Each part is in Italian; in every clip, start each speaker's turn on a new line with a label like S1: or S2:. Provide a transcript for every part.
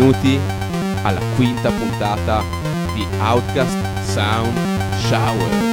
S1: Benvenuti alla quinta puntata di Outcast Sound Shower.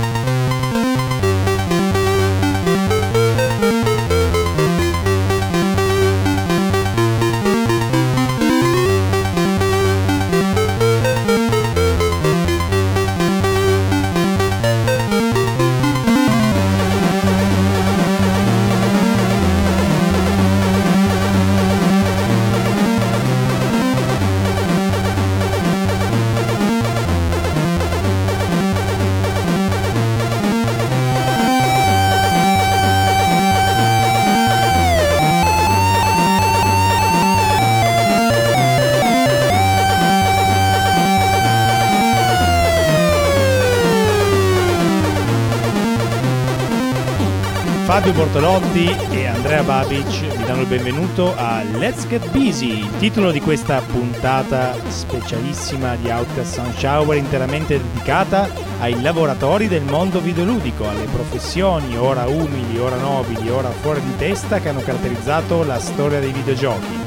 S2: Bortolotti e Andrea Babic vi danno il benvenuto a Let's Get Busy, il titolo di questa puntata specialissima di Outcast Sound Shower interamente dedicata ai lavoratori del mondo videoludico, alle professioni ora umili, ora nobili, ora fuori di testa che hanno caratterizzato la storia dei videogiochi.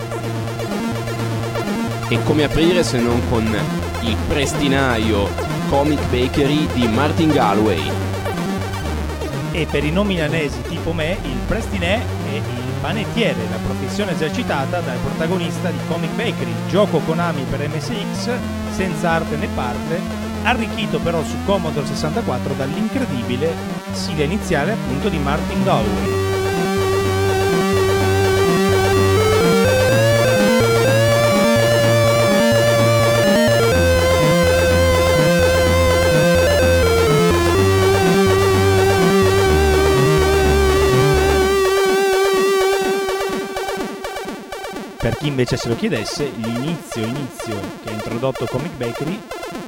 S1: E come aprire se non con il prestinaio Comic Bakery di Martin Galway.
S2: E per i non milanesi tipo me, il prestinè è il panettiere, la professione esercitata dal protagonista di Comic Bakery, gioco Konami per MSX, senza arte né parte, arricchito però su Commodore 64 dall'incredibile sigla iniziale appunto di Martin Galway. Per chi invece se lo chiedesse, l'inizio inizio che ha introdotto Comic Bakery,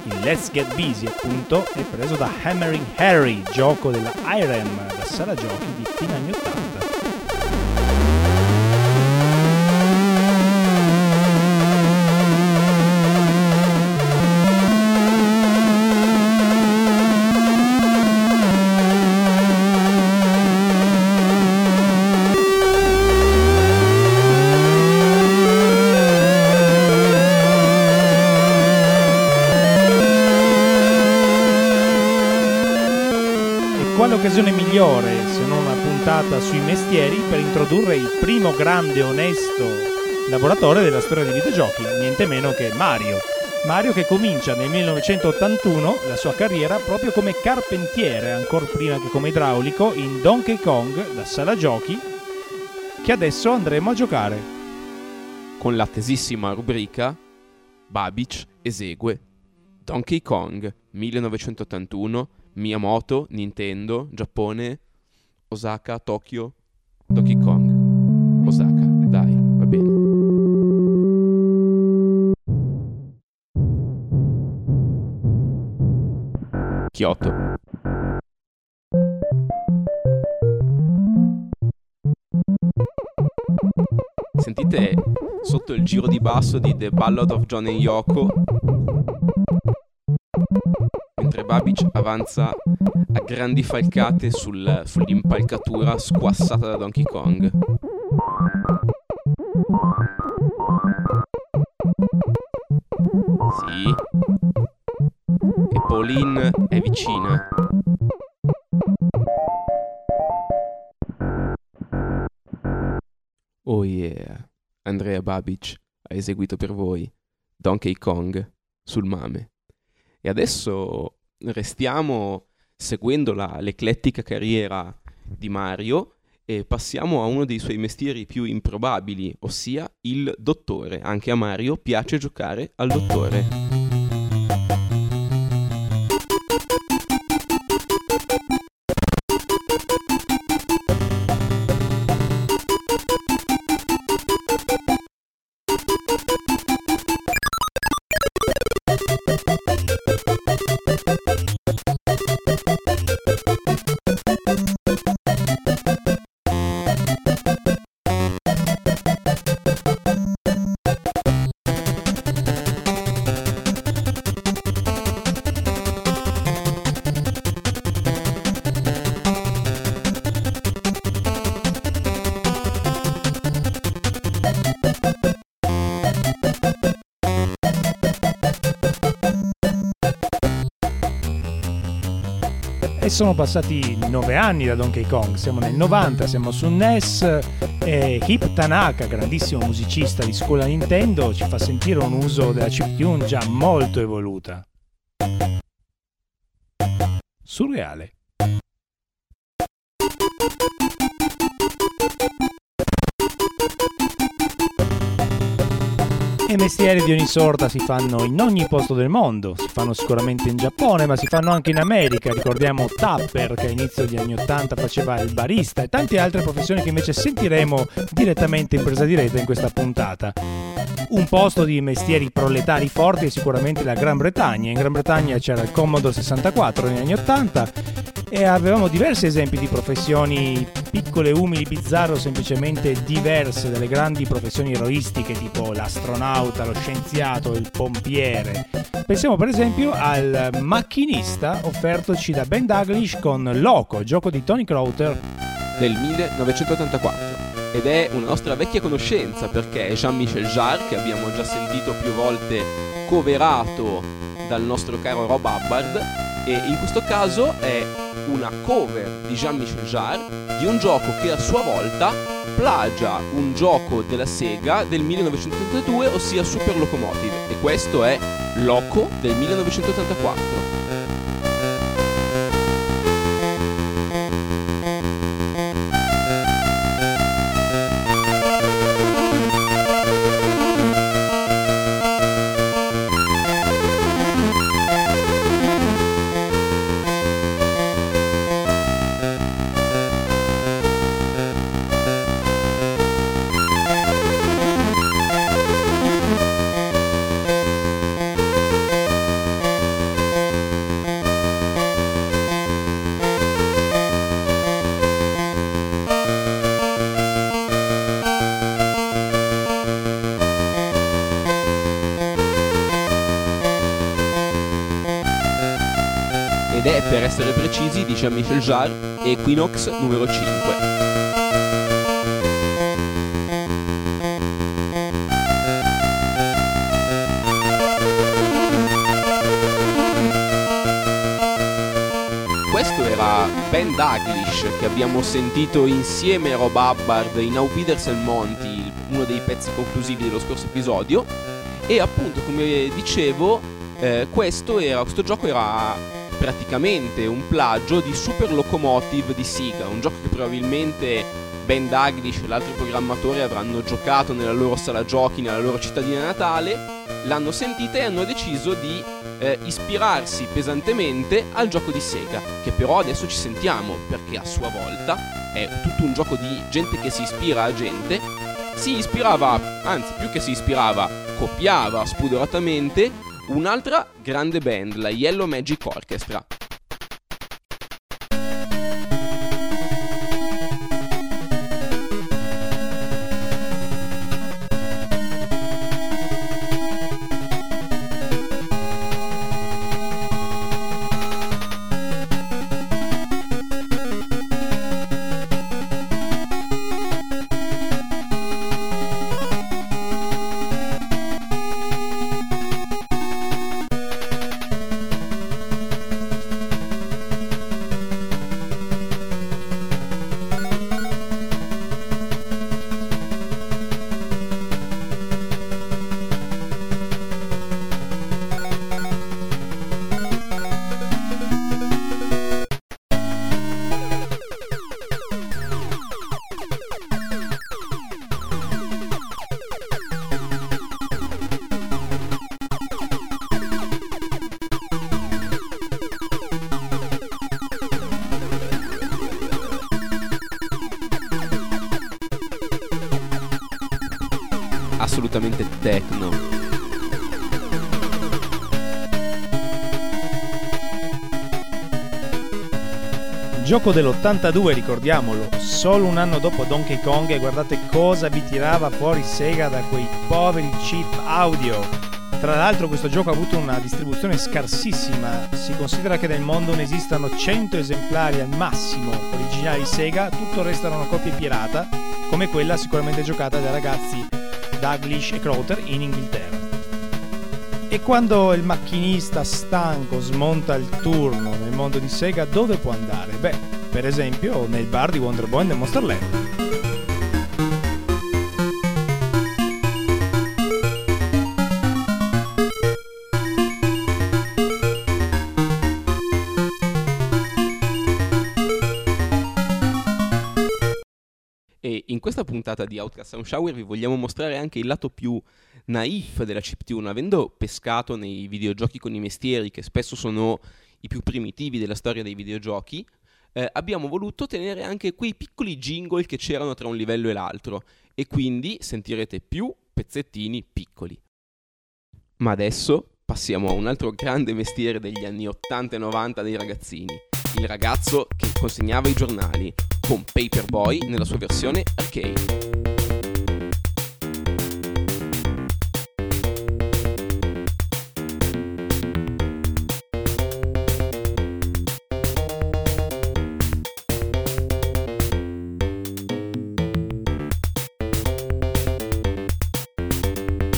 S2: il Let's Get Busy appunto, è preso da Hammering Harry, gioco della IREM, la sala giochi di fine anni 80. Puntata sui mestieri per introdurre il primo grande onesto lavoratore della storia dei videogiochi, niente meno che Mario. Mario che comincia nel 1981 la sua carriera proprio come carpentiere, ancora prima che come idraulico, in Donkey Kong, la sala giochi, che adesso andremo a giocare.
S1: Con l'attesissima rubrica Babic esegue Donkey Kong 1981 Miyamoto, Nintendo, Giappone, Osaka, Tokyo, Donkey Kong. Osaka, dai, va bene. Kyoto. Sentite sotto il giro di basso di The Ballad of John and Yoko mentre Babic avanza a grandi falcate sul- sull'impalcatura squassata da Donkey Kong. Sì. E Pauline è vicina. Oh yeah. Andrea Babic ha eseguito per voi Donkey Kong sul mame. E adesso restiamo seguendo la- l'eclettica carriera di Mario e passiamo a uno dei suoi mestieri più improbabili, ossia il dottore. Anche a Mario piace giocare al dottore.
S2: Sono passati 9 anni da Donkey Kong, siamo nel 90, siamo su NES e Hip Tanaka, grandissimo musicista di scuola Nintendo, ci fa sentire un uso della chiptune già molto evoluta. Surreale. E mestieri di ogni sorta si fanno in ogni posto del mondo, si fanno sicuramente in Giappone, ma si fanno anche in America. Ricordiamo Tapper che all'inizio degli anni Ottanta faceva il barista e tante altre professioni che invece sentiremo direttamente in presa diretta in questa puntata. Un posto di mestieri proletari forti è sicuramente la Gran Bretagna. In Gran Bretagna c'era il Commodore 64 negli anni 80 e avevamo diversi esempi di professioni piccole, umili, bizzarre o semplicemente diverse dalle grandi professioni eroistiche tipo l'astronauta, lo scienziato, il pompiere. Pensiamo per esempio al macchinista offertoci da Ben Daglish con Loco, gioco di Tony Crowther
S1: del 1984 ed è una nostra vecchia conoscenza perché Jean-Michel Jarre che abbiamo già sentito più volte coverato dal nostro caro Rob Hubbard e in questo caso è una cover di Jean-Michel Jarre di un gioco che a sua volta plagia un gioco della Sega del 1982, ossia Super Locomotive, e questo è Loco del 1984. Di Jean-Michel Jarre, Equinox numero 5. Questo era Ben Daglish che abbiamo sentito insieme a Rob Hubbard in How Peters and Monty, uno dei pezzi conclusivi dello scorso episodio. E appunto, come dicevo, eh, questo, era, questo gioco era praticamente un plagio di Super Locomotive di Sega, un gioco che probabilmente Ben Daglish e altri programmatori avranno giocato nella loro sala giochi, nella loro cittadina natale, l'hanno sentita e hanno deciso di eh, ispirarsi pesantemente al gioco di Sega, che però adesso ci sentiamo perché a sua volta è tutto un gioco di gente che si ispira a gente, si ispirava, anzi più che si ispirava, copiava spudoratamente un'altra grande band, la Yellow Magic Orchestra. Techno.
S2: Gioco dell'82, ricordiamolo, solo un anno dopo Donkey Kong e guardate cosa vi tirava fuori Sega da quei poveri chip audio. Tra l'altro questo gioco ha avuto una distribuzione scarsissima, si considera che nel mondo ne esistano 100 esemplari al massimo originali Sega, tutto il resto erano copie pirata, come quella sicuramente giocata dai ragazzi Daglish e Crowther in Inghilterra. E quando il macchinista stanco smonta il turno nel mondo di Sega, dove può andare? Beh, per esempio nel bar di Wonder Boy nel Monsterland.
S1: E questa puntata di Outcast Sound Shower vi vogliamo mostrare anche il lato più naif della chiptune, avendo pescato nei videogiochi con i mestieri, che spesso sono i più primitivi della storia dei videogiochi, eh, abbiamo voluto tenere anche quei piccoli jingle che c'erano tra un livello e l'altro, e quindi sentirete più pezzettini piccoli. Ma adesso passiamo a un altro grande mestiere degli anni 80 e 90 dei ragazzini, il ragazzo che consegnava i giornali, con Paperboy nella sua versione arcade.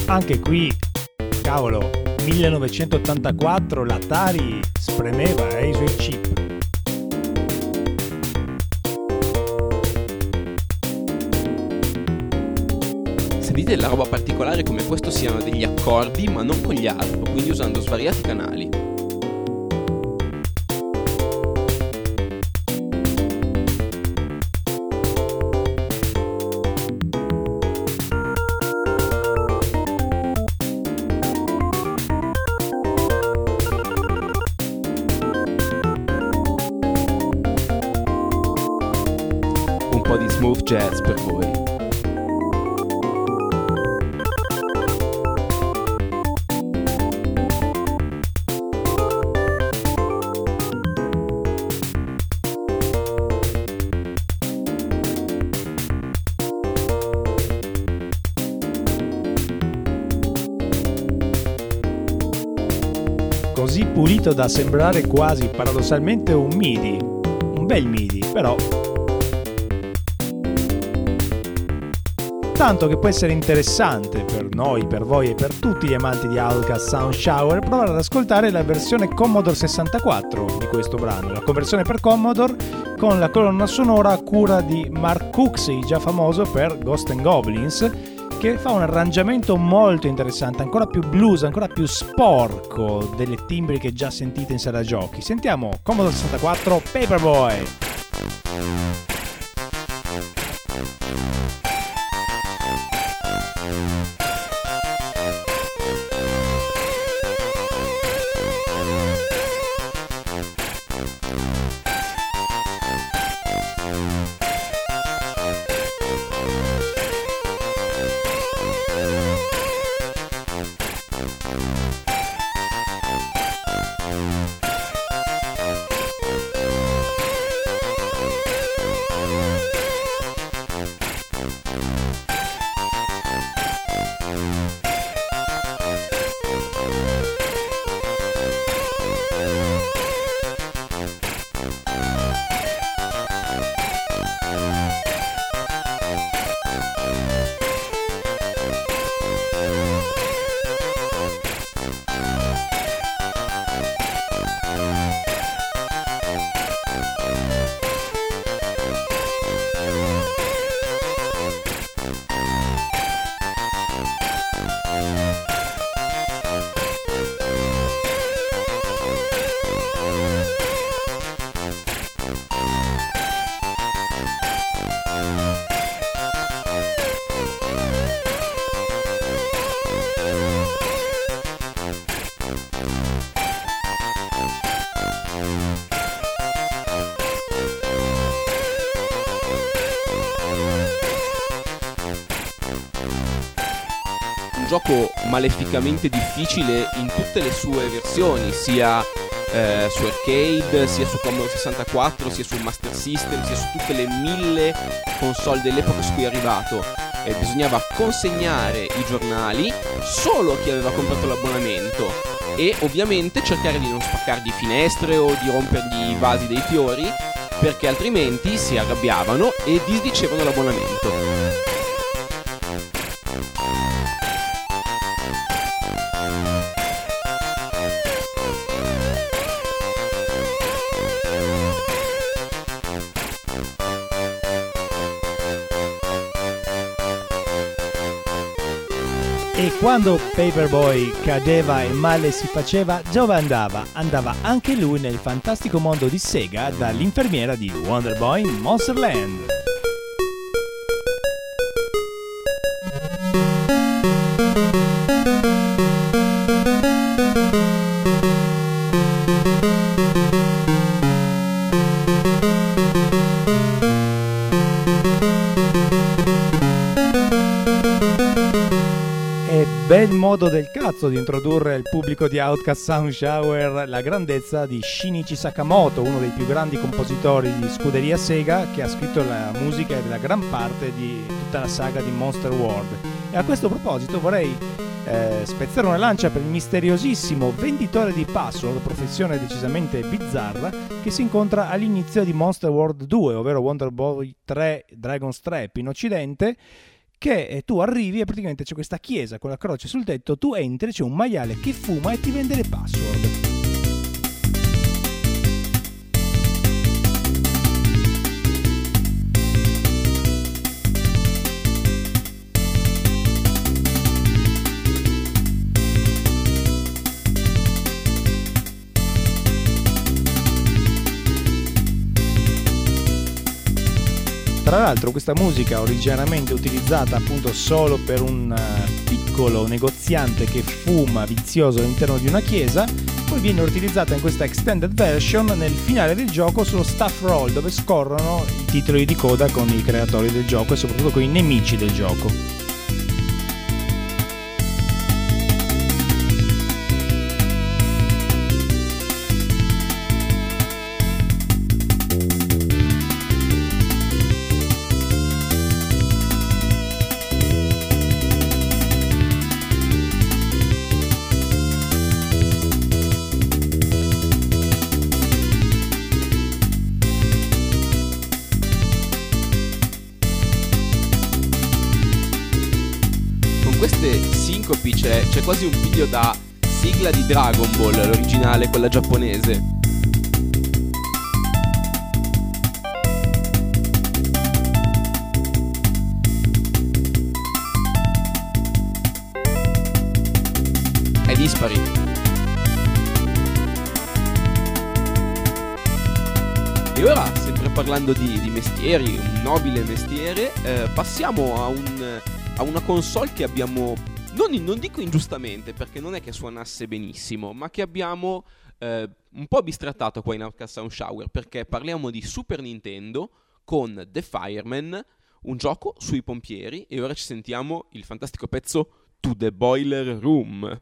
S2: Anche qui, cavolo, 1984 l'Atari spremeva eh, i suoi chip.
S1: Sentite la roba particolare come questo siano degli accordi ma non con gli arp, quindi usando svariati canali.
S2: Pulito da sembrare quasi paradossalmente un MIDI. Un bel MIDI, però. Tanto che può essere interessante per noi, per voi e per tutti gli amanti di Outcast Sound Shower provare ad ascoltare la versione Commodore 64 di questo brano, la conversione per Commodore con la colonna sonora a cura di Mark Cooksey, già famoso per Ghost and Goblins, che fa un arrangiamento molto interessante, ancora più blues, ancora più sporco delle timbriche già sentite in sala giochi. Sentiamo Commodore 64 Paperboy.
S1: Maleficamente difficile in tutte le sue versioni, sia eh, su arcade, sia su Commodore 64, sia su Master System, sia su tutte le mille console dell'epoca su cui è arrivato. E bisognava consegnare i giornali solo a chi aveva comprato l'abbonamento e ovviamente cercare di non spaccargli finestre o di rompergli i vasi dei fiori perché altrimenti si arrabbiavano e disdicevano l'abbonamento.
S2: Quando Paperboy cadeva e male si faceva, dove andava? Andava anche lui nel fantastico mondo di Sega dall'infermiera di Wonderboy in Monsterland. Bel modo del cazzo di introdurre al pubblico di Outcast Sound Shower la grandezza di Shinichi Sakamoto, uno dei più grandi compositori di Scuderia Sega che ha scritto la musica della gran parte di tutta la saga di Monster World. E a questo proposito vorrei eh, spezzare una lancia per il misteriosissimo venditore di password, professione decisamente bizzarra, che si incontra all'inizio di Monster World 2, ovvero Wonder Boy 3 Dragon's Trap in occidente che eh, tu arrivi e praticamente c'è questa chiesa con la croce sul tetto, tu entri, c'è un maiale che fuma e ti vende le password. Tra l'altro questa musica originariamente utilizzata appunto solo per un eh, piccolo negoziante che fuma vizioso all'interno di una chiesa, poi viene utilizzata in questa extended version nel finale del gioco sullo staff roll dove scorrono i titoli di coda con i creatori del gioco e soprattutto con i nemici del gioco.
S1: C'è quasi un video da sigla di Dragon Ball, l'originale, quella giapponese. È dispari. E ora, sempre parlando di, di mestieri, un nobile mestiere, eh, passiamo a, un, a una console che abbiamo non, non, dico ingiustamente perché non è che suonasse benissimo, ma che abbiamo eh, un po' bistrattato qua in Outcast Sound Shower perché parliamo di Super Nintendo con The Fireman, un gioco sui pompieri e ora ci sentiamo il fantastico pezzo To the Boiler Room.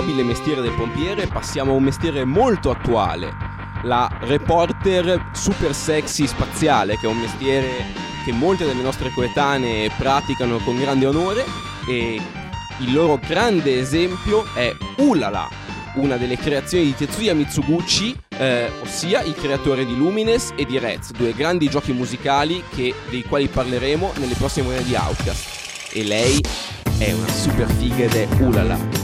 S1: Nobile mestiere del pompiere passiamo a un mestiere molto attuale, la reporter super sexy spaziale, che è un mestiere che molte delle nostre coetanee praticano con grande onore e il loro grande esempio è Ulala, una delle creazioni di Tetsuya Mitsuguchi, eh, ossia il creatore di Lumines e di Rez, due grandi giochi musicali che, dei quali parleremo nelle prossime ore di Outcast. E lei è una super figa ed è ulala.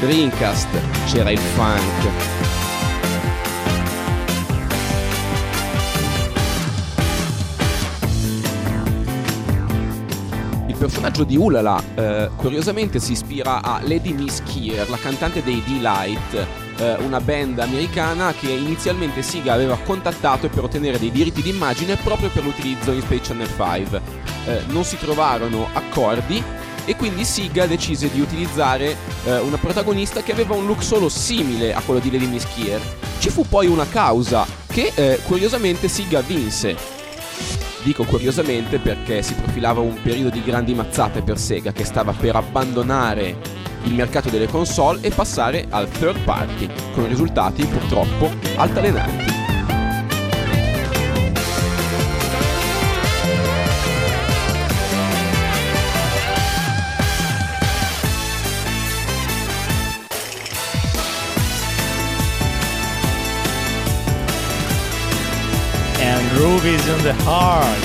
S1: Dreamcast c'era il funk, personaggio di Ulala eh, curiosamente si ispira a Lady Miss Kier, la cantante dei Delight, eh, una band americana che inizialmente Siga aveva contattato per ottenere dei diritti d'immagine proprio per l'utilizzo in Space Channel 5. Eh, non si trovarono accordi e quindi Siga decise di utilizzare eh, una protagonista che aveva un look solo simile a quello di Lady Miss Kier. Ci fu poi una causa che eh, curiosamente Siga vinse Dico curiosamente perché si profilava un periodo di grandi mazzate per Sega che stava per abbandonare il mercato delle console e passare al third party, con risultati purtroppo altalenanti.
S2: Rubies in the Heart.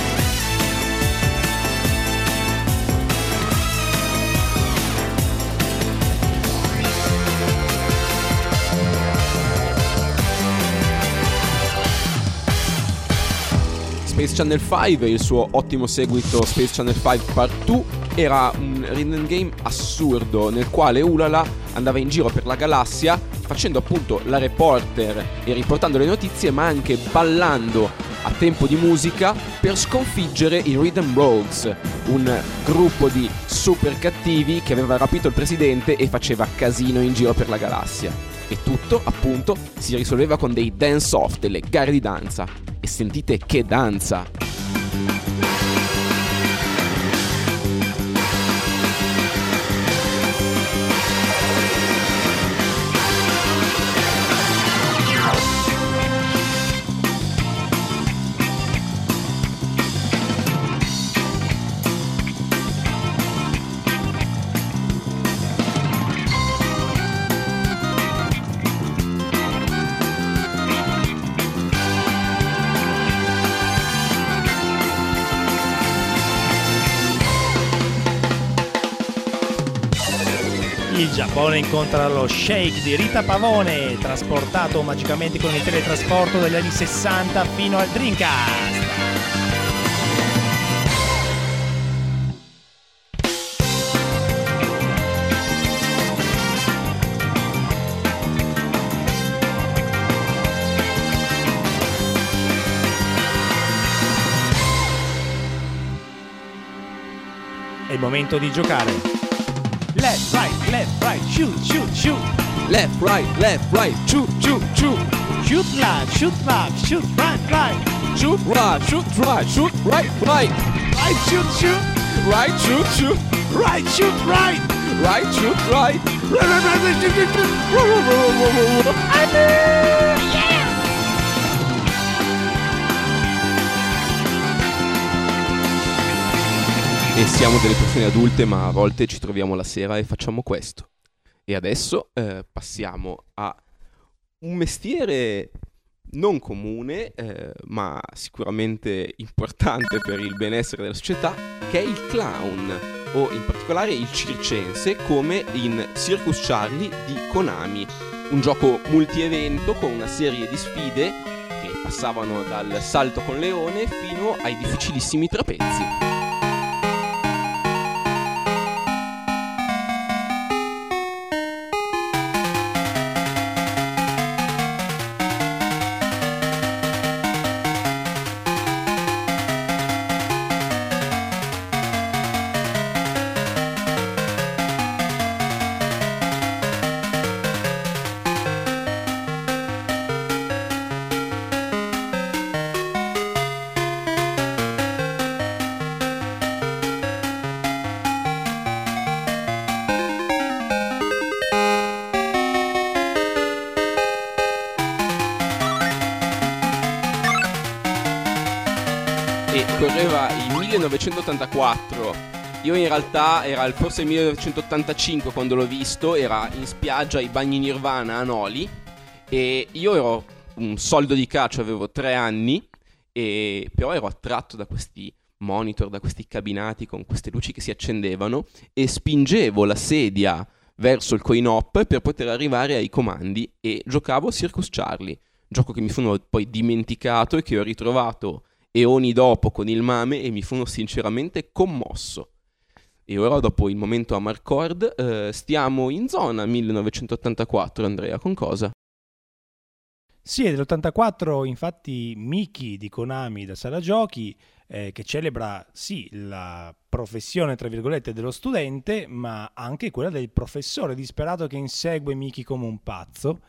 S1: Space Channel 5 e il suo ottimo seguito Space Channel 5 Part 2 era un rhythm game assurdo nel quale Ulala andava in giro per la galassia facendo appunto la reporter e riportando le notizie ma anche ballando a tempo di musica per sconfiggere i Rhythm Rogues, un gruppo di super cattivi che aveva rapito il presidente e faceva casino in giro per la galassia. E tutto, appunto, si risolveva con dei dance-off, delle gare di danza. E sentite che danza!
S2: Giappone incontra lo Shake di Rita Pavone, trasportato magicamente con il teletrasporto degli anni 60 fino al Dreamcast. È il momento di giocare left, right, left, right, shoot, shoot, shoot.
S1: Left, right, left, right, shoot, shoot, shoot.
S2: Shoot left, shoot left, shoot right, right.
S1: Shoot right, shoot right, shoot right, right.
S2: Right, shoot, shoot.
S1: Right, shoot, shoot.
S2: Right, shoot, right.
S1: Right, shoot, right.
S2: Right, right, right, shoot, shoot, shoot. Yeah!
S1: E siamo delle persone adulte, ma a volte ci troviamo la sera e facciamo questo. E adesso eh, passiamo a un mestiere non comune, eh, ma sicuramente importante per il benessere della società, che è il clown, o in particolare il circense, come in Circus Charlie di Konami. Un gioco multi-evento con una serie di sfide che passavano dal salto con leone fino ai difficilissimi trapezzi. E correva il 1984 io in realtà era forse il 1985 quando l'ho visto, era in spiaggia ai bagni Nirvana a Noli e io ero un soldo di calcio, avevo tre anni, e però ero attratto da questi monitor, da questi cabinati con queste luci che si accendevano e spingevo la sedia verso il coin op per poter arrivare ai comandi e giocavo Circus Charlie, gioco che mi sono poi dimenticato e che ho ritrovato eoni dopo con il mame e mi sono sinceramente commosso. E ora, dopo il momento Amarcord, eh, stiamo in zona 1984, Andrea, con cosa?
S2: Sì, è dell'84 infatti Miki di Konami da Sala Giochi eh, che celebra sì la professione tra virgolette dello studente ma anche quella del professore disperato che insegue Miki come un pazzo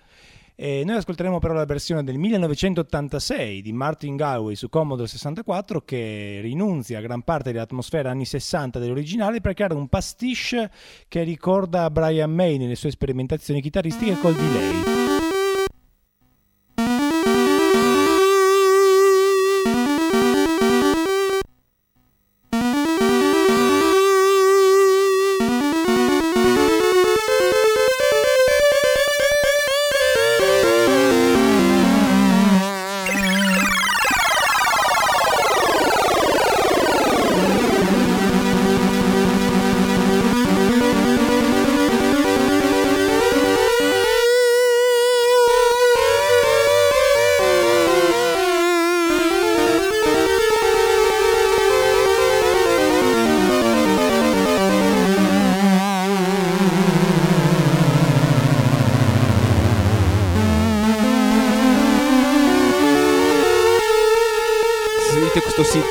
S2: e noi ascolteremo però la versione del 1986 di Martin Galway su Commodore 64 che rinunzia a gran parte dell'atmosfera anni 60 dell'originale per creare un pastiche che ricorda Brian May nelle sue sperimentazioni chitarristiche col delay.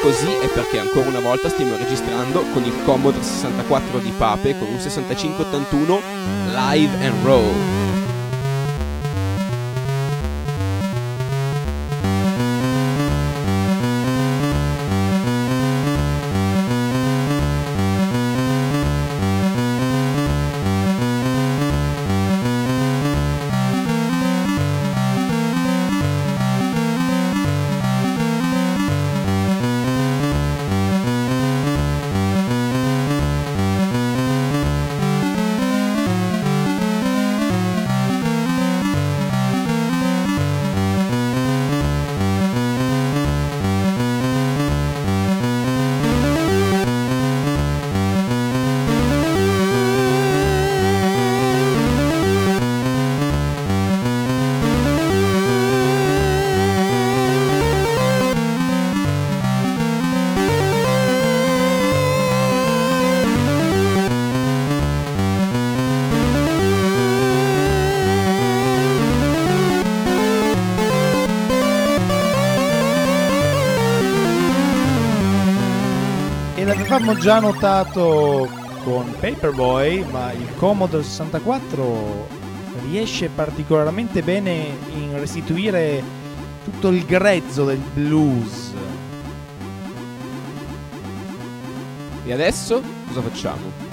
S1: Così è perché ancora una volta stiamo registrando con il Commodore 64 di Pape con un 6581 Live and Roll. Già notato con Paperboy, ma il Commodore 64 riesce particolarmente bene in restituire tutto il grezzo del blues. E adesso cosa facciamo?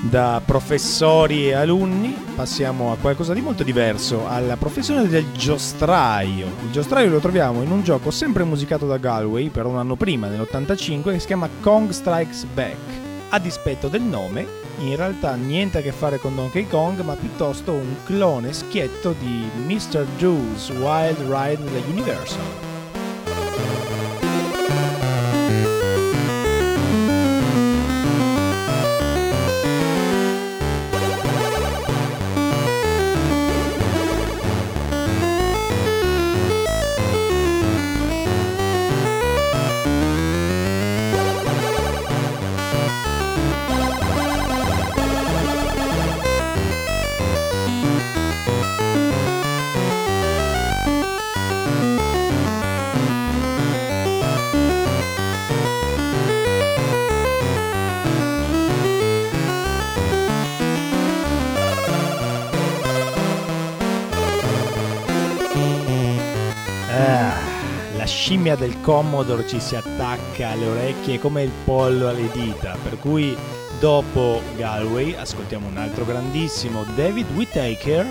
S2: Da professori e alunni passiamo a qualcosa di molto diverso, alla professione del giostraio. Il giostraio lo troviamo in un gioco sempre musicato da Galway, però un anno prima, nell'85, che si chiama Kong Strikes Back. A dispetto del nome, in realtà niente a che fare con Donkey Kong, ma piuttosto un clone schietto di Mr. Do's Wild Ride della Universal. Scimmia del Commodore ci si attacca alle orecchie come il pollo alle dita, per cui dopo Galway ascoltiamo un altro grandissimo David Whittaker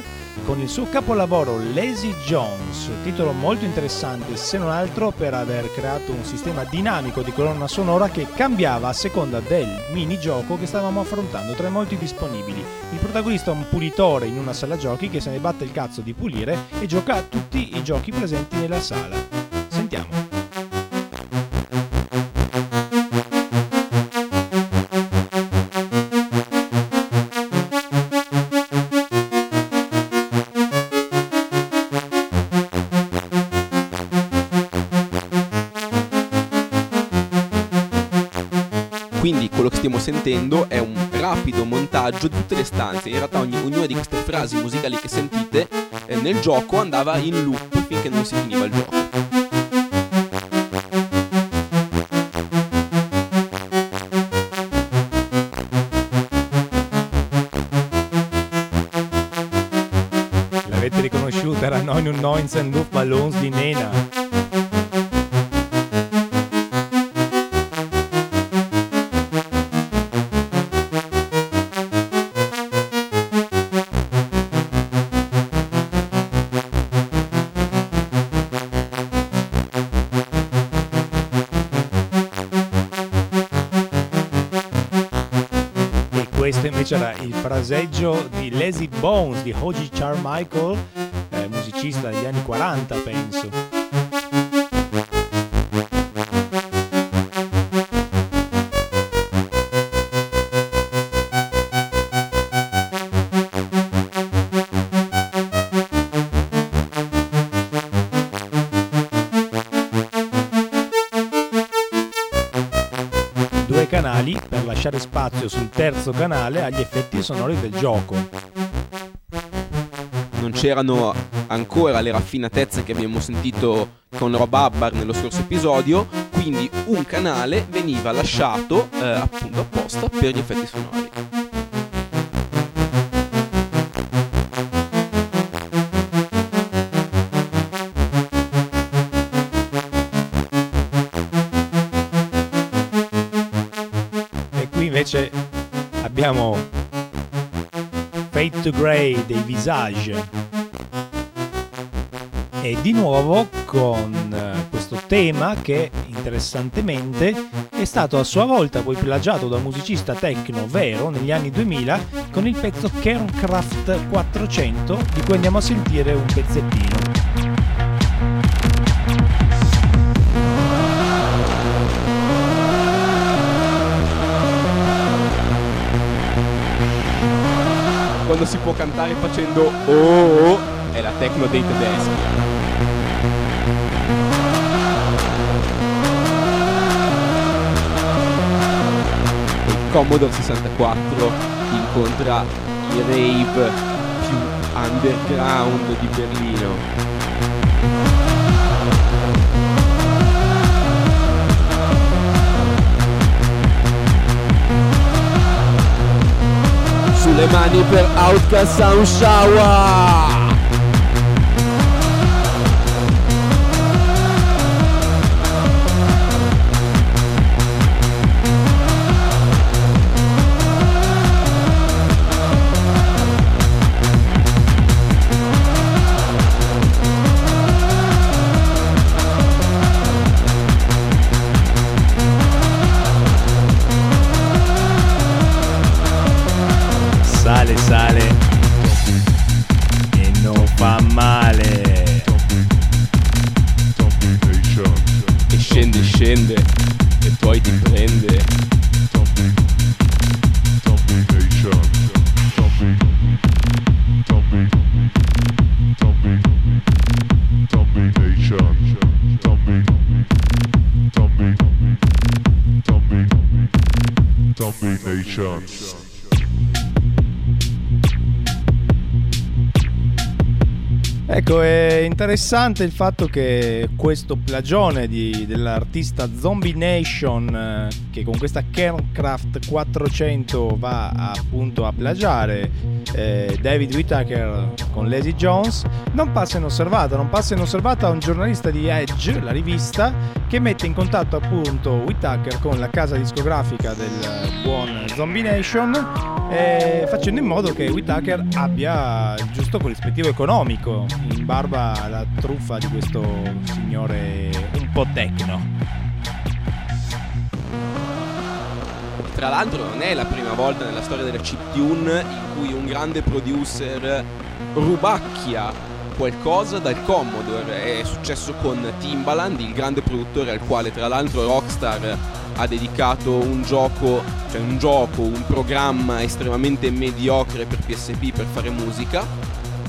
S2: con il suo capolavoro Lazy Jones, titolo molto interessante se non altro per aver creato un sistema dinamico di colonna sonora che cambiava a seconda del minigioco che stavamo affrontando tra i molti disponibili. Il protagonista è un pulitore in una sala giochi che se ne batte il cazzo di pulire e gioca a tutti i giochi presenti nella sala. Sentiamo.
S1: Sentendo è un rapido montaggio di tutte le stanze. In realtà ogni, ognuna di queste frasi musicali che sentite eh, nel gioco andava in loop finché non si finiva il gioco.
S2: L'avete riconosciuta, era 919 and Luftballons di Nena. Fraseggio di Lazy Bones di Hoji Carmichael, eh, musicista degli anni 40 penso. Spazio sul terzo canale agli effetti sonori del gioco.
S1: Non c'erano ancora le raffinatezze che abbiamo sentito con Rob Hubbard nello scorso episodio, quindi un canale veniva lasciato eh, appunto apposta per gli effetti sonori.
S2: Abbiamo Fade to Grey dei Visage. E di nuovo con eh, questo tema che interessantemente è stato a sua volta poi plagiato da un musicista techno vero negli anni 2000 con il pezzo Kernkraft 400 di cui andiamo a sentire un pezzettino.
S1: Quando si può cantare facendo oh, oh è la techno dei tedeschi. Il Commodore 64 incontra i rave più underground di Berlino. Sulle mani per Outcast Sound Shower!
S2: Sale, sale Ecco, è interessante il fatto che questo plagione di- dell'artista Zombie Nation, eh, che con questa Kernkraft 400 va appunto a plagiare eh, David Whittaker con Lazy Jones, non passa inosservata, non passa inosservata un giornalista di Edge, la rivista, che mette in contatto appunto Whittaker con la casa discografica del buon Zombie Nation eh, facendo in modo che Whitaker abbia il giusto corrispettivo economico in barba alla truffa di questo signore un po' tecno.
S1: Tra l'altro non è la prima volta nella storia della chiptune in cui un grande producer rubacchia qualcosa dal Commodore. È successo con Timbaland, il grande produttore al quale tra l'altro Rockstar ha dedicato un gioco, cioè un gioco, un programma estremamente mediocre per PSP per fare musica.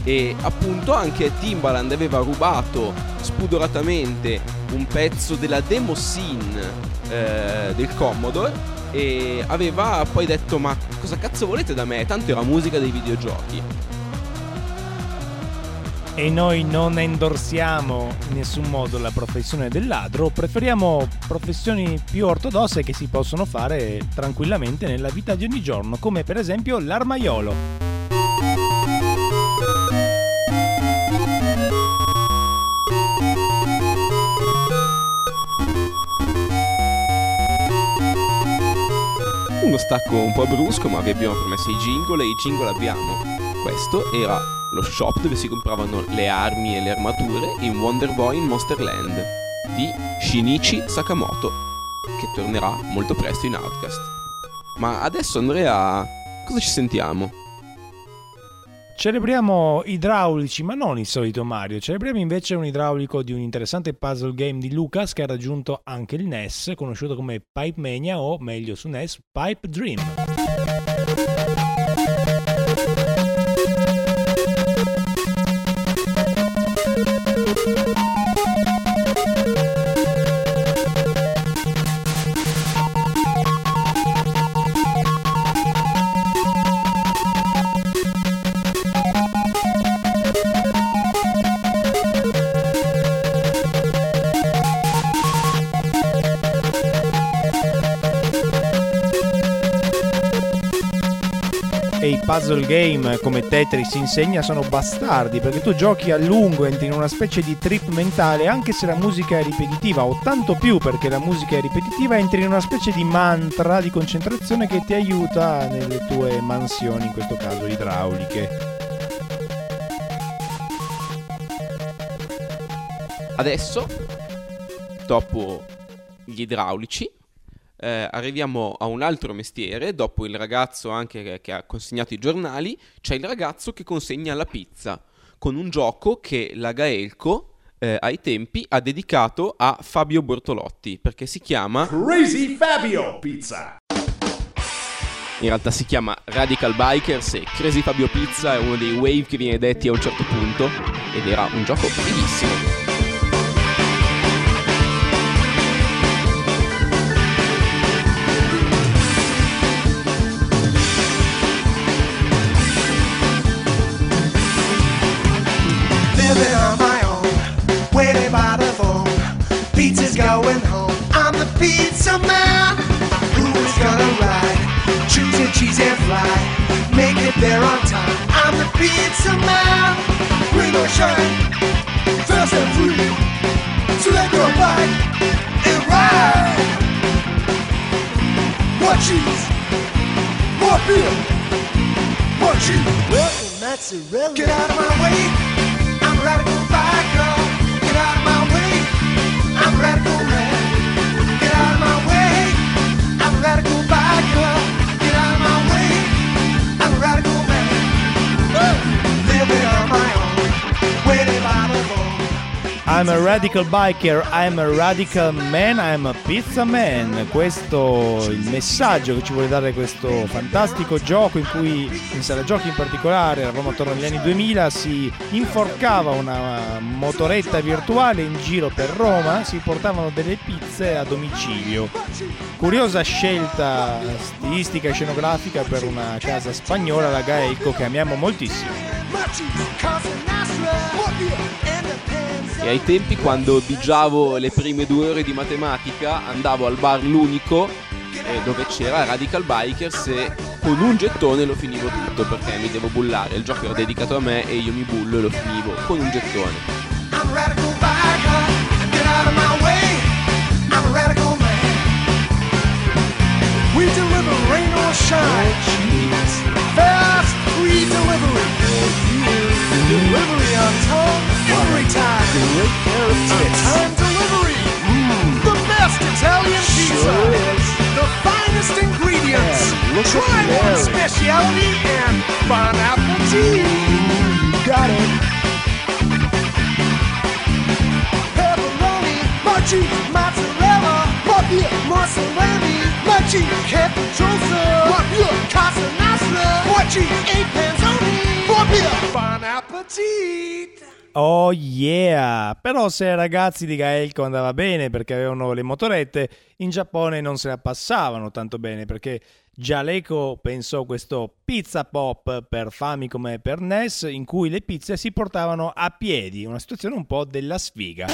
S1: E appunto anche Timbaland aveva rubato spudoratamente un pezzo della demo scene eh, del Commodore e aveva poi detto ma cosa cazzo volete da me? Tanto era musica dei videogiochi.
S2: E noi non endorsiamo in nessun modo la professione del ladro, preferiamo professioni più ortodosse che si possono fare tranquillamente nella vita di ogni giorno, come per esempio l'armaiolo.
S1: Uno stacco un po' brusco, ma vi abbiamo promesso i jingle e i jingle abbiamo. Questo era lo shop dove si compravano le armi e le armature in Wonder Boy in Monster Land di Shinichi Sakamoto, che tornerà molto presto in Outcast. Ma adesso Andrea, cosa ci sentiamo?
S2: Celebriamo idraulici, ma non il solito Mario. Celebriamo invece un idraulico di un interessante puzzle game di Lucas che ha raggiunto anche il NES, conosciuto come Pipe Mania o meglio su NES Pipe Dream. e i puzzle game come Tetris insegna sono bastardi perché tu giochi a lungo, entri in una specie di trip mentale anche se la musica è ripetitiva o tanto più perché la musica è ripetitiva entri in una specie di mantra di concentrazione che ti aiuta nelle tue mansioni, in questo caso idrauliche.
S1: Adesso, dopo gli idraulici, eh, arriviamo a un altro mestiere, dopo il ragazzo anche che, che ha consegnato i giornali, c'è il ragazzo che consegna la pizza, con un gioco che la Gaelco eh, ai tempi ha dedicato a Fabio Bortolotti, perché si chiama
S3: Crazy Fabio Pizza.
S1: In realtà si chiama Radical Bikers e Crazy Fabio Pizza è uno dei wave che viene detti a un certo punto ed era un gioco bellissimo.
S4: Pizza man. Who's gonna ride? Choose a cheese and fly. Make it there on time. I'm the pizza man. Rain or shine, fast and free. So let go bite and ride. More cheese, more beer, more cheese. Welcome, mozzarella. Get out of my way. I'm a radical biker. I'm a radical
S2: biker, I'm a radical man, I'm a pizza man. Questo è il messaggio che ci vuole dare questo fantastico gioco in cui in sala giochi in particolare, eravamo attorno agli anni 2000, si inforcava una motoretta virtuale in giro per Roma, si portavano delle pizze a domicilio. Curiosa scelta stilistica e scenografica per una casa spagnola, la Gaeco, che amiamo moltissimo.
S1: E ai tempi quando digiavo le prime due ore di matematica andavo al bar l'unico eh, dove c'era Radical Bikers e con un gettone lo finivo tutto perché mi devo bullare. Il gioco era dedicato a me e io mi bullo e lo finivo con un gettone.
S4: We deliver rain or shine. news. Delivery on time, every time. Great On time delivery. Mm. The best Italian pizza. Sure is. The finest ingredients. Yeah, Try one speciality and bon appetit. Got it. Pepperoni, mochi, mozzarella, mafia, mozzarella, mochi, capricciosa, mafia, casa nostra, mochi, eight panzoni. More beer, bon appetit.
S2: Oh yeah! Però se ai ragazzi di Gaelco andava bene perché avevano le motorette, in Giappone non se la passavano tanto bene perché Jaleco pensò questo pizza pop per Famicom e per NES in cui le pizze si portavano a piedi, una situazione un po' della sfiga.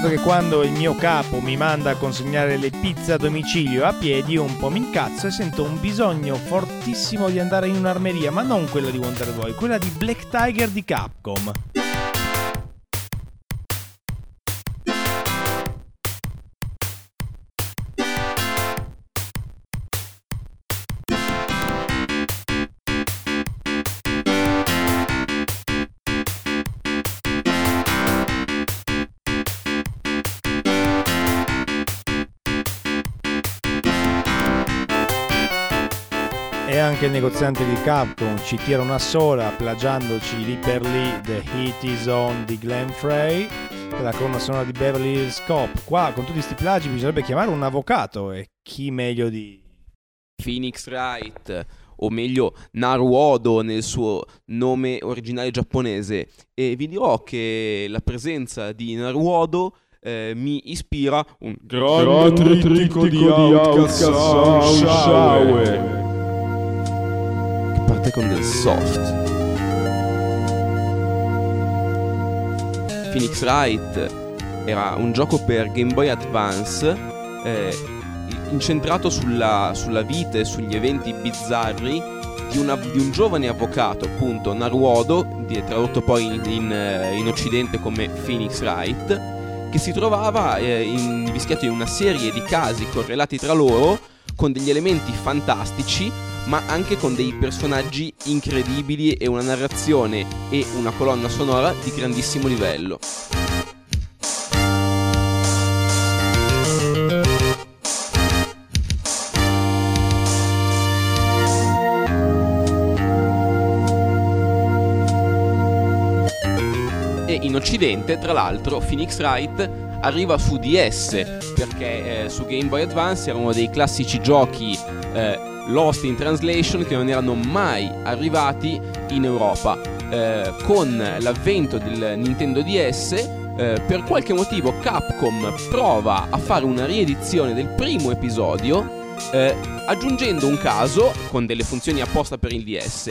S2: Certo che quando il mio capo mi manda a consegnare le pizze a domicilio a piedi un po' mi incazzo e sento un bisogno fortissimo di andare in un'armeria, ma non quella di Wonder Boy, quella di Black Tiger di Capcom. Il negoziante di Capcom ci tira una sola, plagiandoci lì per lì The Heat Is On di Glenn Frey, la colonna sonora di Beverly Hills Cop. Qua con tutti questi plagi bisognerebbe chiamare un avvocato e chi meglio di...
S1: Phoenix Wright, o meglio Naruodo nel suo nome originale giapponese. E vi dirò che la presenza di Naruodo eh, mi ispira un grande trittico di Outcast Shower. Parte con del soft. Phoenix Wright era un gioco per Game Boy Advance eh, incentrato sulla, sulla vita e sugli eventi bizzarri di, una- di un giovane avvocato, appunto Naruodo, tradotto poi in, in, eh, in occidente come Phoenix Wright, che si trovava eh, invischiato in una serie di casi correlati tra loro con degli elementi fantastici ma anche con dei personaggi incredibili e una narrazione e una colonna sonora di grandissimo livello. E in occidente, tra l'altro, Phoenix Wright arriva su DS perché eh, su Game Boy Advance erano dei classici giochi eh, Lost in Translation che non erano mai arrivati in Europa. Eh, con l'avvento del Nintendo DS, eh, per qualche motivo Capcom prova a fare una riedizione del primo episodio eh, aggiungendo un caso con delle funzioni apposta per il DS.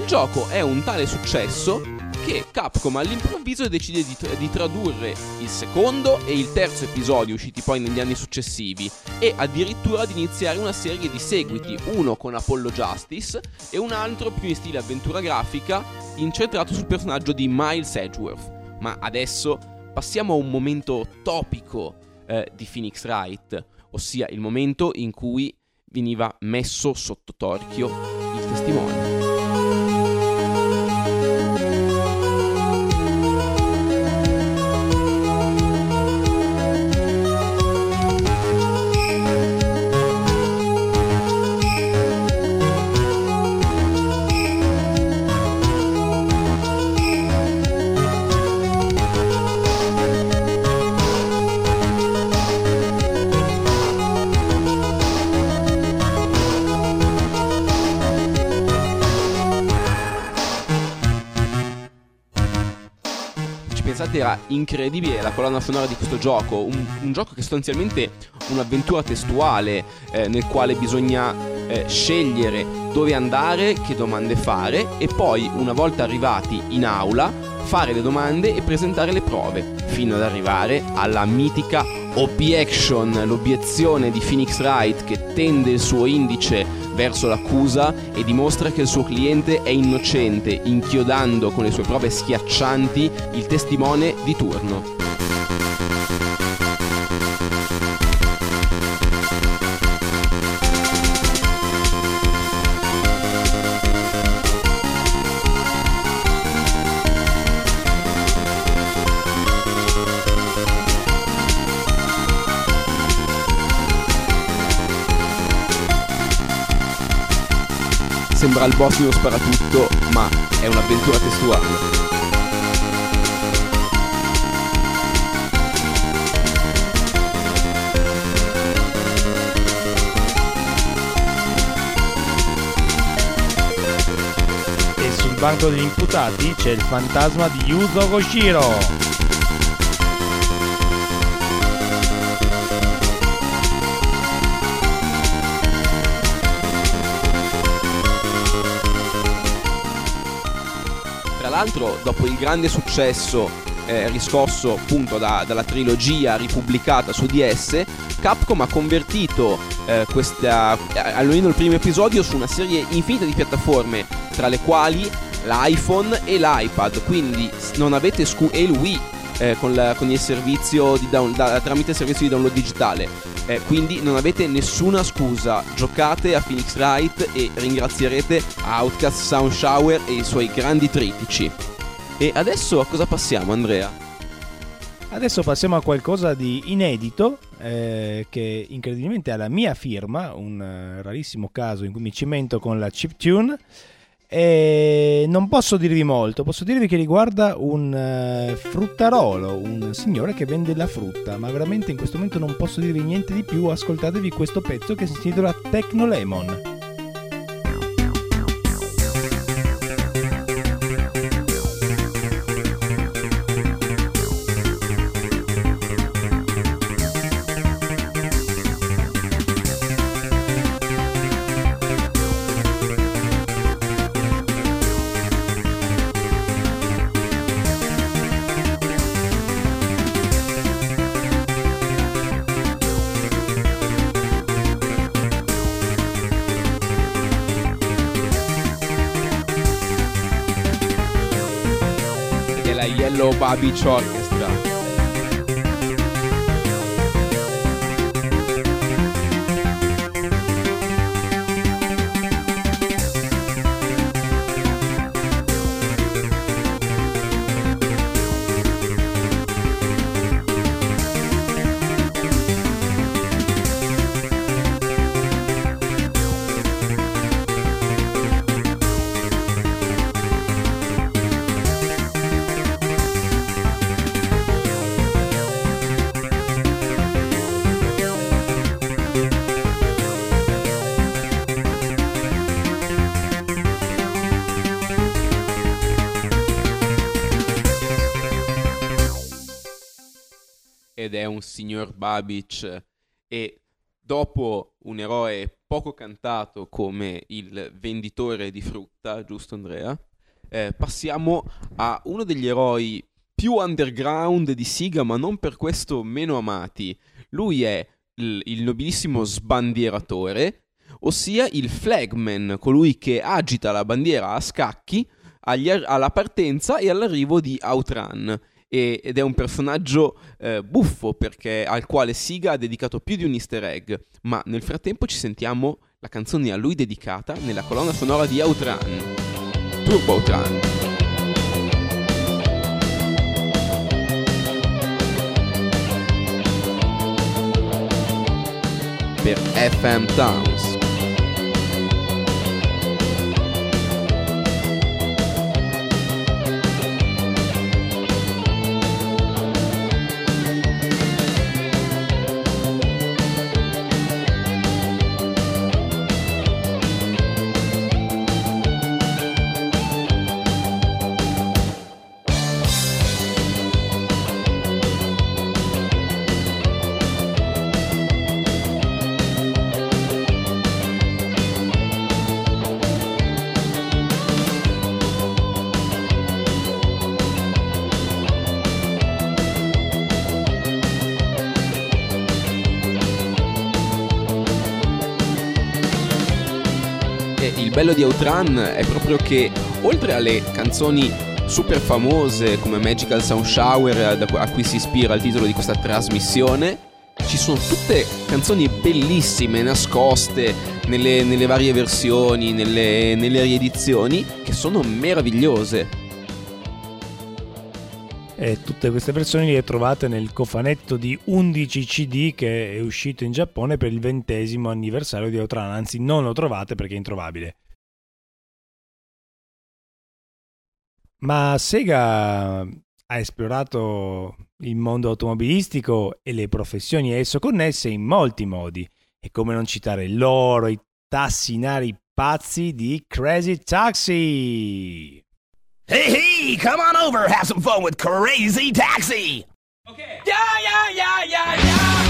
S1: Il gioco è un tale successo che Capcom all'improvviso decide di, di tradurre il secondo e il terzo episodio usciti poi negli anni successivi e addirittura di iniziare una serie di seguiti, uno con Apollo Justice e un altro più in stile avventura grafica incentrato sul personaggio di Miles Edgeworth. Ma adesso passiamo a un momento topico eh, di Phoenix Wright, ossia il momento in cui veniva messo sotto torchio il testimone. Era incredibile la colonna sonora di questo gioco, un, un gioco che è sostanzialmente un'avventura testuale eh, nel quale bisogna eh, scegliere dove andare, che domande fare e poi una volta arrivati in aula fare le domande e presentare le prove, fino ad arrivare alla mitica objection, l'obiezione di Phoenix Wright che tende il suo indice verso l'accusa e dimostra che il suo cliente è innocente, inchiodando con le sue prove schiaccianti il testimone di turno. Sembra il boss di uno sparatutto, ma è un'avventura testuale.
S2: E sul banco degli imputati c'è il fantasma di Yuzo Koshiro.
S1: L'altro, dopo il grande successo eh, riscosso appunto da- dalla trilogia ripubblicata su DS, Capcom ha convertito eh, questa, eh, almeno il primo episodio, su una serie infinita di piattaforme, tra le quali l'iPhone e l'iPad. Quindi non avete scu- e il Wii eh, con, la- con il servizio di down- da- tramite il servizio di download digitale. Eh, quindi non avete nessuna scusa, giocate a Phoenix Wright e ringrazierete Outcast, Sound Shower e i suoi grandi tritici. E adesso a cosa passiamo Andrea?
S2: Adesso passiamo a qualcosa di inedito eh, che incredibilmente ha la mia firma, un eh, rarissimo caso in cui mi cimento con la chiptune. E non posso dirvi molto, posso dirvi che riguarda un eh, fruttarolo, un signore che vende la frutta, ma veramente in questo momento non posso dirvi niente di più, ascoltatevi questo pezzo che si intitola Techno Lemon.
S1: Yellow un signor Babic e dopo un eroe poco cantato come il venditore di frutta, giusto Andrea? Eh, passiamo a uno degli eroi più underground di Siga, ma non per questo meno amati. Lui è il, il nobilissimo sbandieratore, ossia il flagman, colui che agita la bandiera a scacchi agli alla partenza e all'arrivo di Outrun. E- ed è un personaggio eh, buffo perché, al quale Siga ha dedicato più di un easter egg. Ma nel frattempo ci sentiamo la canzone a lui dedicata nella colonna sonora di Outrun. Turbo Outrun. Per FM Towns. Il bello di Outrun è proprio che, oltre alle canzoni super famose come Magical Sound Shower, a cui si ispira il titolo di questa trasmissione, ci sono tutte canzoni bellissime, nascoste nelle, nelle varie versioni, nelle, nelle riedizioni, che sono meravigliose.
S2: E tutte queste versioni le trovate nel cofanetto di 11 CD che è uscito in Giappone per il ventesimo anniversario di Outrun, anzi non lo trovate perché è introvabile. Ma Sega ha esplorato il mondo automobilistico e le professioni a esso connesse in molti modi. E come non citare l'oro, i tassinari pazzi di Crazy Taxi!
S5: Hey, hey, come on over, have some fun with Crazy Taxi! Okay. Yeah, yeah, yeah, yeah, yeah!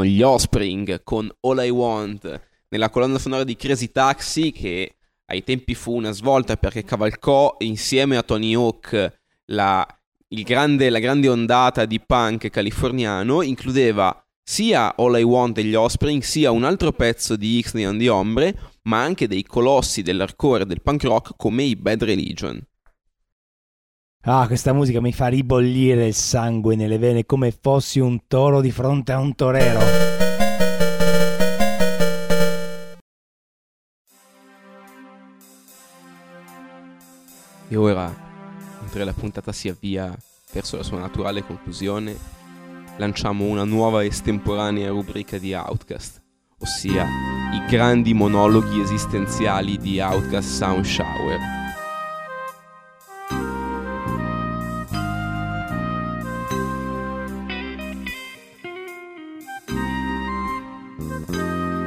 S5: Yeah.
S1: ed erano gli Offspring con All I Want nella colonna sonora di Crazy Taxi che ai tempi fu una svolta perché cavalcò insieme a Tony Hawk la, grande- la grande ondata di punk californiano, includeva sia All I Want degli Offspring sia un altro pezzo di X Neon di Ombre, ma anche dei colossi dell'hardcore del punk rock come i Bad Religion.
S2: Ah, questa musica mi fa ribollire il sangue nelle vene come fossi un toro di fronte a un torero.
S1: E ora, mentre la puntata si avvia verso la sua naturale conclusione, lanciamo una nuova estemporanea rubrica di Outcast, ossia i grandi monologhi esistenziali di Outcast Sound Shower.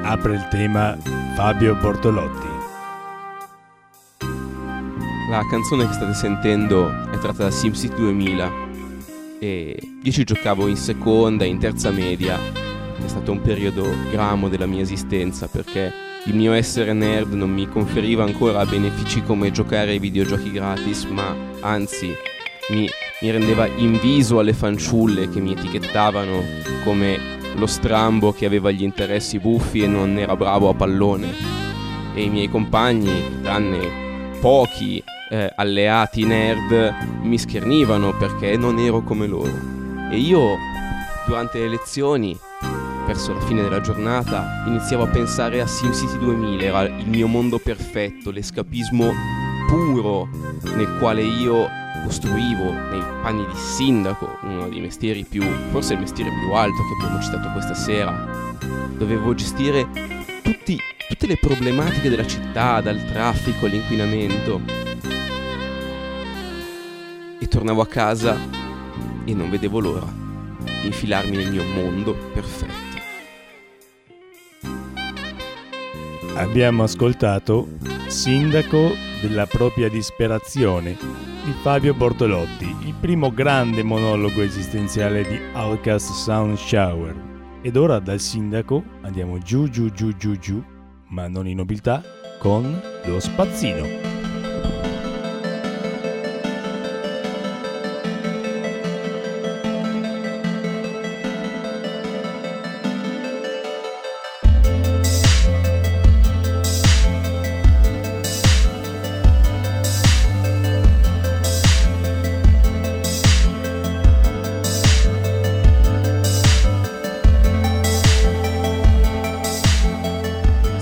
S2: Apre il tema Fabio Bortolotti.
S1: La canzone che state sentendo è tratta da SimCity 2000 e io ci giocavo in seconda e in terza media. È stato un periodo gramo della mia esistenza perché il mio essere nerd non mi conferiva ancora benefici come giocare ai videogiochi gratis, ma anzi mi, mi rendeva inviso alle fanciulle che mi etichettavano come lo strambo che aveva gli interessi buffi e non era bravo a pallone. E i miei compagni, tranne pochi eh, alleati nerd mi schernivano perché non ero come loro. E io, durante le lezioni, verso la fine della giornata, iniziavo a pensare a SimCity 2000, era il mio mondo perfetto, l'escapismo puro nel quale io costruivo nei panni di sindaco, uno dei mestieri più, forse il mestiere più alto che abbiamo citato questa sera. Dovevo gestire tutti, tutte le problematiche della città, dal traffico all'inquinamento. E tornavo a casa e non vedevo l'ora di infilarmi nel mio mondo perfetto.
S2: Abbiamo ascoltato Sindaco della propria disperazione di Fabio Bortolotti, il primo grande monologo esistenziale di Outcast Sound Shower. Ed ora dal sindaco andiamo giù giù giù giù giù, ma non in nobiltà, con lo spazzino.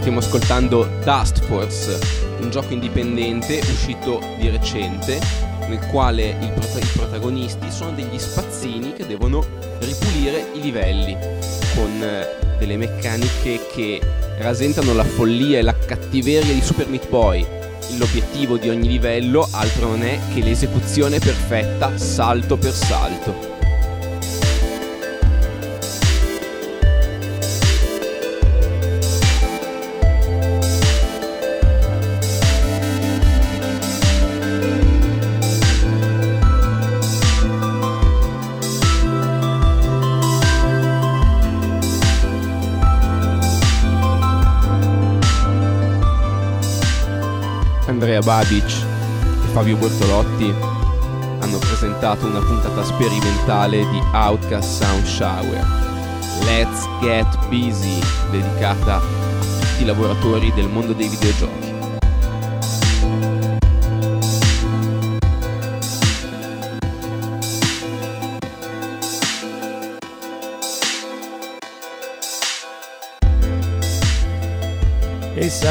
S1: Stiamo ascoltando Dust Force, un gioco indipendente uscito di recente, nel quale i protagonisti sono degli spazzini che devono ripulire i livelli con eh, delle meccaniche che rasentano la follia e la cattiveria di Super Meat Boy. L'obiettivo di ogni livello altro non è che l'esecuzione perfetta salto per salto. Andrea Babic e Fabio Bortolotti hanno presentato una puntata sperimentale di Outcast Sound Shower. Let's Get Busy, dedicata a tutti i lavoratori del mondo dei videogiochi.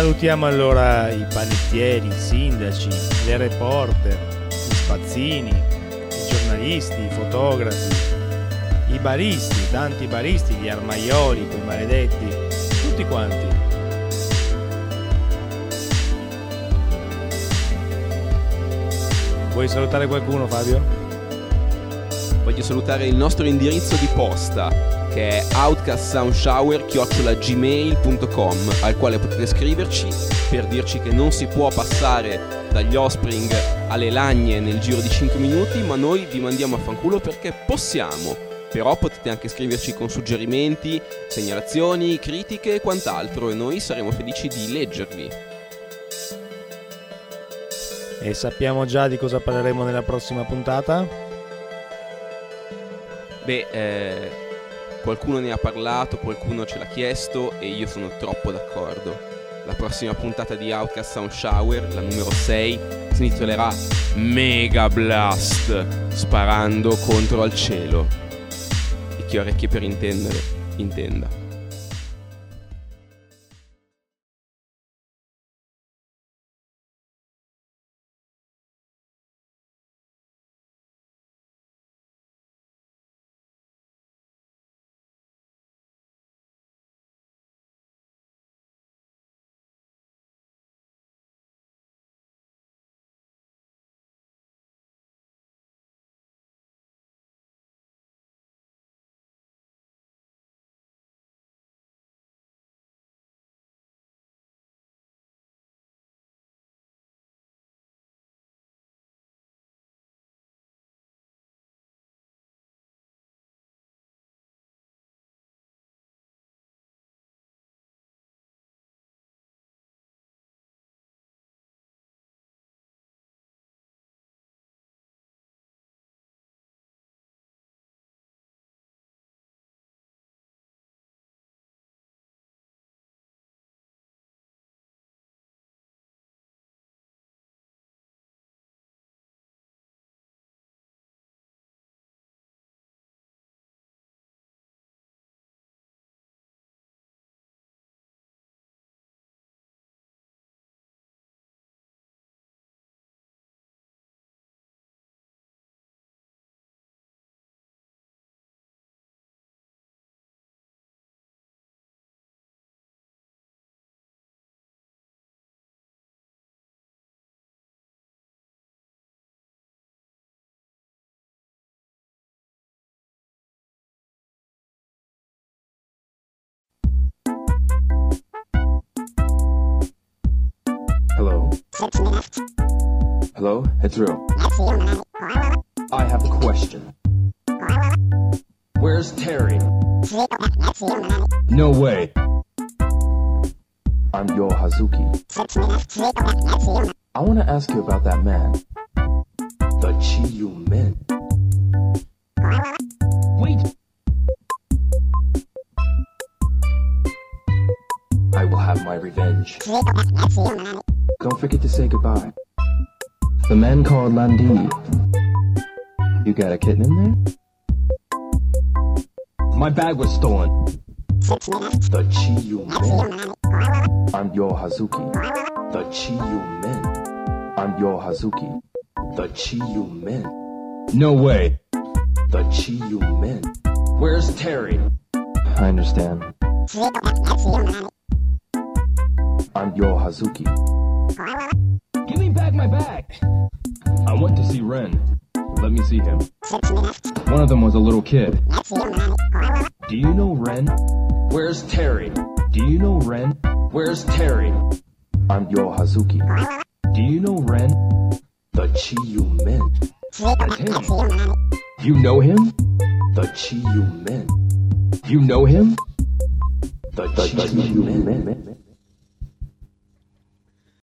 S2: Salutiamo allora i panettieri, i sindaci, le reporter, gli spazzini, i giornalisti, i fotografi, i baristi, tanti baristi, gli armaioli, quei maledetti, tutti quanti. Vuoi salutare qualcuno Fabio?
S1: Voglio salutare il nostro indirizzo di posta che è outcastsoundshower.gmail.com al quale potete scriverci per dirci che non si può passare dagli Offspring alle lagne nel giro di 5 minuti ma noi vi mandiamo a fanculo perché possiamo però potete anche scriverci con suggerimenti, segnalazioni, critiche e quant'altro e noi saremo felici di leggervi.
S2: E sappiamo già di cosa parleremo nella prossima puntata?
S1: Beh, eh, qualcuno ne ha parlato, qualcuno ce l'ha chiesto e io sono troppo d'accordo. La prossima puntata di Outcast Sound Shower, la numero 6, si intitolerà Mega Blast, sparando contro al cielo. E chi ha orecchie per intendere, intenda.
S6: Hello, Hello? it's real. I have a question. Where's Terry? No way. I'm Yo Hazuki. I want to ask you about that man. The Chiyu Men. Wait. I will have my revenge. Don't forget to say goodbye. The man called Landi. You got a kitten in there? My bag was stolen. The Chiyu Men. I'm Yo Hazuki. The Chiyu Men. I'm Yo Hazuki. The Chiyu Men. No way. The Chiyu Men. Where's Terry? I understand. I'm Yo Hazuki. Give me back my bag. I went to see Ren. Let me see him. One of them was a little kid. Do you know Ren? Where's Terry? Do you know Ren? Where's Terry? I'm Yo Hazuki. Do you know Ren? The Chiyu Men. That's him. You know him? The Chiyu Men. You know him? The, the Chiyu Men.